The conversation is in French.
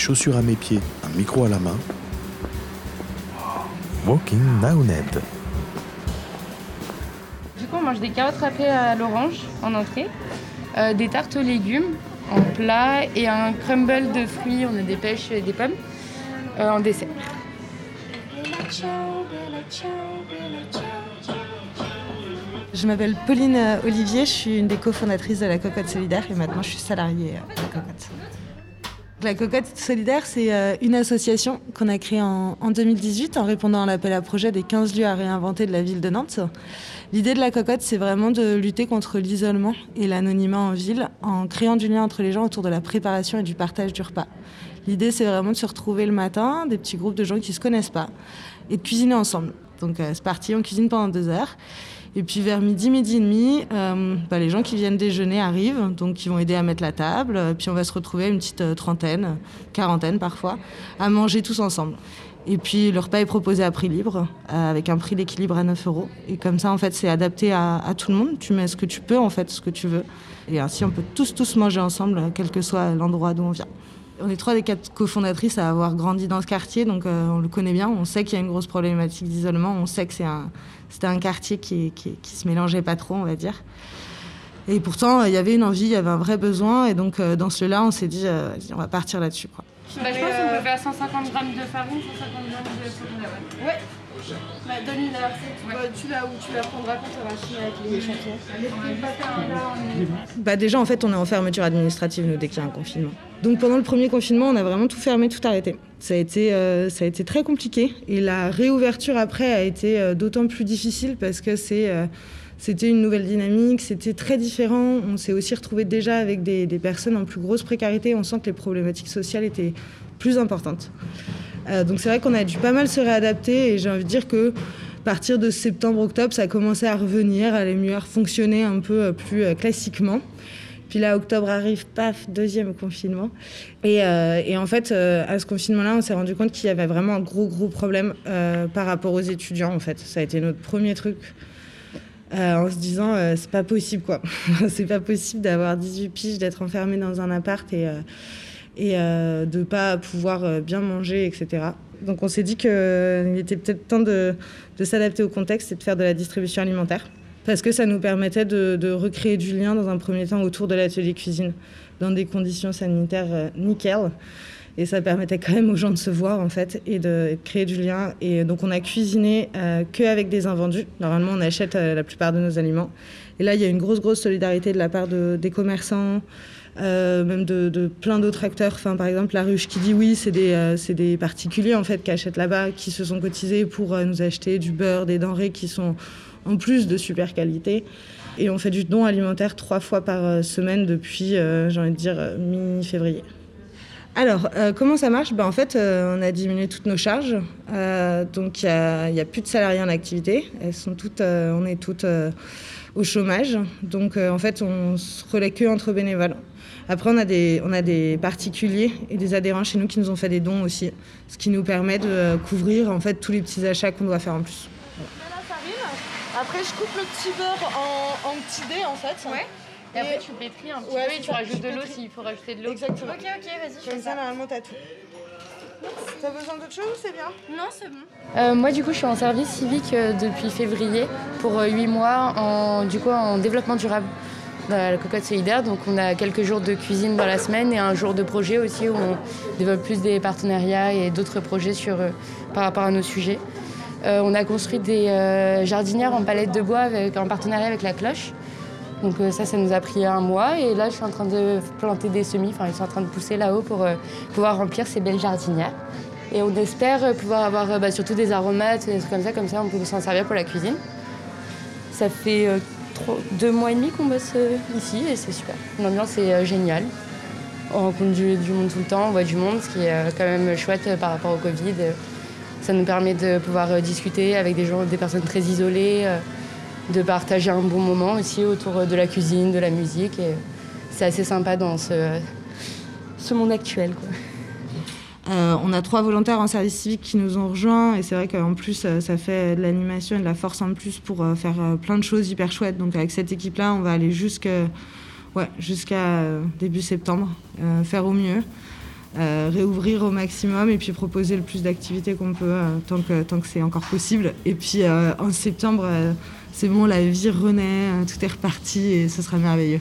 chaussures à mes pieds, un micro à la main. Walking Ned. Du coup, on mange des carottes râpées à l'orange en entrée, euh, des tartes aux légumes en plat et un crumble de fruits, on a des pêches et des pommes euh, en dessert. Je m'appelle Pauline Olivier, je suis une des cofondatrices de la Cocotte Solidaire et maintenant je suis salariée de la Cocotte. La Cocotte Solidaire, c'est euh, une association qu'on a créée en, 2018 en répondant à l'appel à projet des 15 lieux à réinventer de la ville de Nantes. L'idée de la Cocotte, c'est vraiment de lutter contre l'isolement et l'anonymat en ville en créant du lien entre les gens autour de la préparation et du partage du repas. L'idée, c'est vraiment de se retrouver le matin, des petits groupes de gens qui ne se connaissent pas, et de cuisiner ensemble. Donc c'est parti, on cuisine pendant deux heures. Et puis vers midi, midi et demi, euh, bah, les gens qui viennent déjeuner arrivent, donc ils vont aider à mettre la table. Puis on va se retrouver une petite euh, trentaine, quarantaine parfois, à manger tous ensemble. Et puis le repas est proposé à prix libre, euh, avec un prix d'équilibre à 9 euros. Et comme ça, en fait, c'est adapté à, à, tout le monde. Tu mets ce que tu peux, en fait, ce que tu veux. Et ainsi, on peut tous, tous manger ensemble, quel que soit l'endroit d'où on vient. On est trois des quatre cofondatrices à avoir grandi dans ce quartier, donc on le connaît bien. On sait qu'il y a une grosse problématique d'isolement. On sait que c'est un, c'était un quartier qui, qui, se mélangeait pas trop, on va dire. Et pourtant, il y avait une envie, il y avait un vrai besoin. Et donc, euh, dans ce là on s'est dit, euh, on va partir là-dessus. Bah, je pense qu'on peut faire 150 grammes de farine, 150 grammes de farine. Ouais. Bah, donne-lui la recette. tu la, ou tu la prendras quand tu auras fini avec les champignons. Bah, déjà, en fait, on est en fermeture administrative, nous, dès qu'il y a un confinement. Donc, pendant le premier confinement, on a vraiment tout fermé, tout arrêté. Ça a été, euh, ça a été très compliqué. Et la réouverture après a été euh, d'autant plus difficile parce que c'est. Euh, c'était une nouvelle dynamique, c'était très différent. On s'est aussi retrouvé déjà avec des, des, personnes en plus grosse précarité. On sent que les problématiques sociales étaient plus importantes. Euh, donc c'est vrai qu'on a dû pas mal se réadapter et j'ai envie de dire que partir de septembre-octobre, ça a commencé à revenir, à aller mieux fonctionner un peu euh, plus euh, classiquement. Puis là, octobre arrive, paf, deuxième confinement. Et, en fait, à ce confinement-là, on s'est rendu compte qu'il y avait vraiment un gros, gros problème par rapport aux étudiants, en fait. Ça a été notre premier truc. en se disant, c'est pas possible, quoi. c'est pas possible d'avoir 18 piges, d'être enfermé dans un appart et et euh, de ne pas pouvoir euh, bien manger, etc. Donc on s'est dit qu'il était peut-être temps de, s'adapter au contexte et de faire de la distribution alimentaire. Parce que ça nous permettait de, recréer du lien dans un premier temps autour de l'atelier cuisine, dans des conditions sanitaires euh, nickel. Et ça permettait quand même aux gens de se voir en fait et de, créer du lien. Et donc on a cuisiné que avec des invendus. Normalement on achète la plupart de nos aliments. Et là il y a une grosse grosse solidarité de la part de, des commerçants, euh, même de, plein d'autres acteurs. Par exemple, la ruche qui dit oui, c'est des, euh, des, particuliers en fait qui achètent là-bas, qui se sont cotisés pour euh, nous acheter du beurre, des denrées qui sont en plus de super qualité. Et on fait du don alimentaire trois fois par semaine depuis, j'ai envie de dire, mi-février. Alors, comment ça marche? Ben, En fait, on a diminué toutes nos charges. donc, il n'y a, a, plus de salariés en activité. Elles sont toutes, on est toutes au chômage. Donc, en fait, on se relaie que entre bénévoles. Après, on a, des, on a des particuliers et des adhérents chez nous qui nous ont fait des dons aussi, ce qui nous permet de couvrir en fait tous les petits achats qu'on doit faire en plus. Voilà. la farine. Après, je coupe le petit beurre en, en petits dés en fait. Ouais. Et, après, tu pétris un petit peu et tu rajoutes de l'eau s'il faut rajouter de l'eau. Exactement. Ok, ok, vas-y. Comme ça, normalement, t'as tout. T'as besoin d'autre chose ou c'est bien Non, c'est bon. Euh, moi, du coup, je suis en service civique euh, depuis février pour euh, 8 mois en, du coup, en développement durable la cocotte solidaire. Donc on a quelques jours de cuisine dans la semaine et un jour de projet aussi où on développe plus des partenariats et d'autres projets sur, euh, par rapport à nos sujets. Euh, on a construit des euh, jardinières en palette de bois avec, en partenariat avec la cloche. Donc ça, ça nous a pris un mois et là je suis en train de planter des semis, enfin ils sont en train de pousser là-haut pour pouvoir remplir ces belles jardinières. Et on espère pouvoir avoir bah, surtout des aromates, des trucs comme ça, comme ça on peut s'en servir pour la cuisine. Ça fait deux mois et demi qu'on bosse euh, ici et c'est super. L'ambiance est euh, géniale. On rencontre du, monde tout le temps, on voit du monde, ce qui est euh, quand même chouette par rapport au Covid. Ça nous permet de pouvoir discuter avec des gens, des personnes très isolées, de partager un bon moment aussi autour de la cuisine, de la musique. Et c'est assez sympa dans ce, monde actuel. Euh, on a trois volontaires en service civique qui nous ont rejoints et c'est vrai qu'en plus euh, ça fait de l'animation et de la force en plus pour euh, faire plein de choses hyper chouettes. Donc avec cette équipe-là, on va aller jusqu'à début septembre, faire au mieux. réouvrir au maximum et puis proposer le plus d'activités qu'on peut tant que, tant que c'est encore possible. Et puis en septembre, c'est bon, la vie renaît, tout est reparti et ce sera merveilleux.